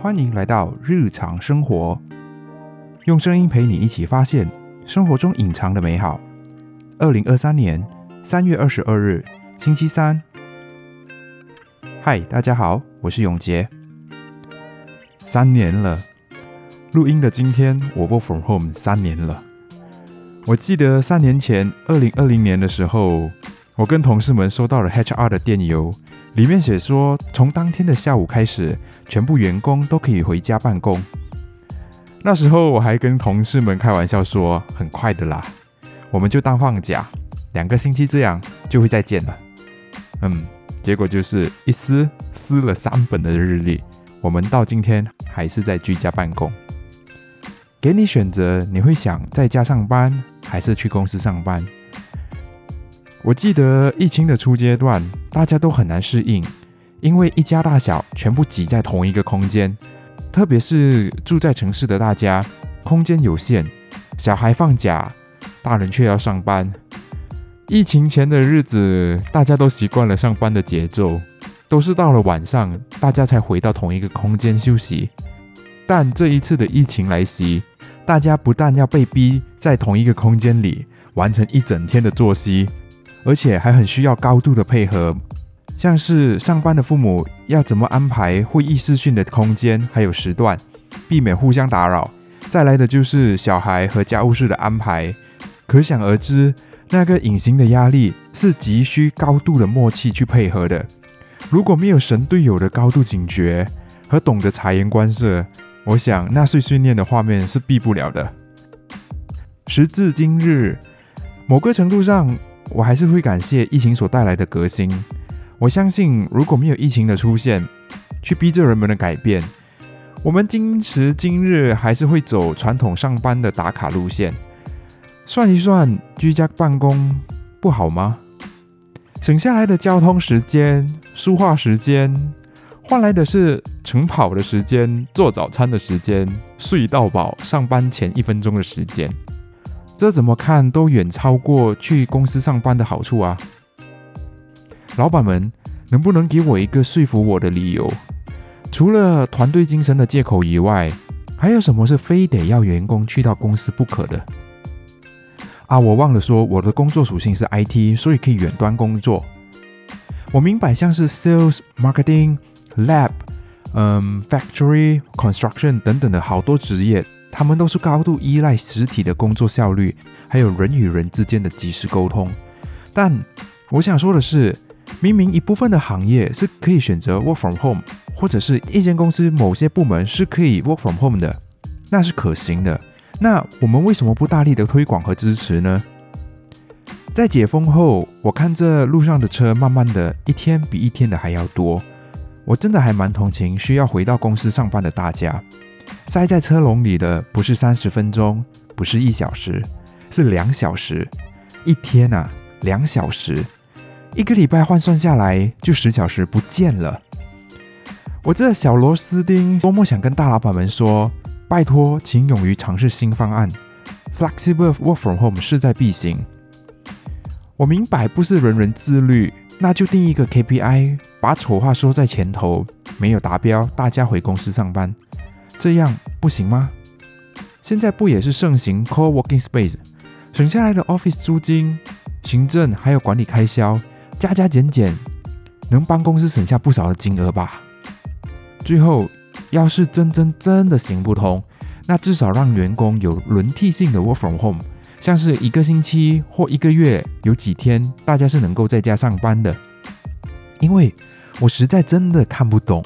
欢迎来到日常生活，用声音陪你一起发现生活中隐藏的美好。二零二三年三月二十二日，星期三。嗨，大家好，我是永杰。三年了，录音的今天，我 work from home 三年了。我记得三年前，二零二零年的时候，我跟同事们收到了 HR 的电邮，里面写说，从当天的下午开始，全部员工都可以回家办公。那时候我还跟同事们开玩笑说，很快的啦，我们就当放假，两个星期这样就会再见了。嗯，结果就是一撕撕了三本的日历，我们到今天还是在居家办公。给你选择，你会想在家上班？还是去公司上班。我记得疫情的初阶段，大家都很难适应，因为一家大小全部挤在同一个空间，特别是住在城市的大家，空间有限，小孩放假，大人却要上班。疫情前的日子，大家都习惯了上班的节奏，都是到了晚上，大家才回到同一个空间休息。但这一次的疫情来袭，大家不但要被逼在同一个空间里完成一整天的作息，而且还很需要高度的配合，像是上班的父母要怎么安排会议视讯的空间还有时段，避免互相打扰。再来的就是小孩和家务事的安排，可想而知，那个隐形的压力是急需高度的默契去配合的。如果没有神队友的高度警觉和懂得察言观色。我想纳粹训练的画面是避不了的。时至今日，某个程度上，我还是会感谢疫情所带来的革新。我相信，如果没有疫情的出现，去逼着人们的改变，我们今时今日还是会走传统上班的打卡路线。算一算，居家办公不好吗？省下来的交通时间、书画时间。换来的是晨跑的时间、做早餐的时间、睡到饱、上班前一分钟的时间，这怎么看都远超过去公司上班的好处啊！老板们，能不能给我一个说服我的理由？除了团队精神的借口以外，还有什么是非得要员工去到公司不可的？啊，我忘了说，我的工作属性是 IT，所以可以远端工作。我明白，像是 Sales、Marketing。Lab，嗯，Factory Construction 等等的好多职业，他们都是高度依赖实体的工作效率，还有人与人之间的及时沟通。但我想说的是，明明一部分的行业是可以选择 Work from Home，或者是一间公司某些部门是可以 Work from Home 的，那是可行的。那我们为什么不大力的推广和支持呢？在解封后，我看这路上的车，慢慢的一天比一天的还要多。我真的还蛮同情需要回到公司上班的大家，塞在车笼里的不是三十分钟，不是一小时，是两小时，一天啊，两小时，一个礼拜换算下来就十小时不见了。我这小螺丝钉多么想跟大老板们说，拜托，请勇于尝试新方案，flexible work from home 势在必行。我明白不是人人自律。那就定一个 KPI，把丑话说在前头，没有达标，大家回公司上班，这样不行吗？现在不也是盛行 Co-working Space，省下来的 Office 租金、行政还有管理开销，加加减减，能帮公司省下不少的金额吧？最后，要是真真真的行不通，那至少让员工有轮替性的 Work from Home。像是一个星期或一个月有几天，大家是能够在家上班的。因为我实在真的看不懂，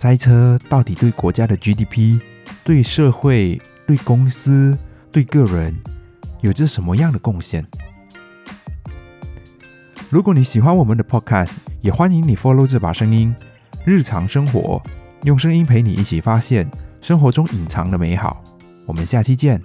塞车到底对国家的 GDP、对社会、对公司、对个人有着什么样的贡献？如果你喜欢我们的 Podcast，也欢迎你 follow 这把声音，日常生活用声音陪你一起发现生活中隐藏的美好。我们下期见。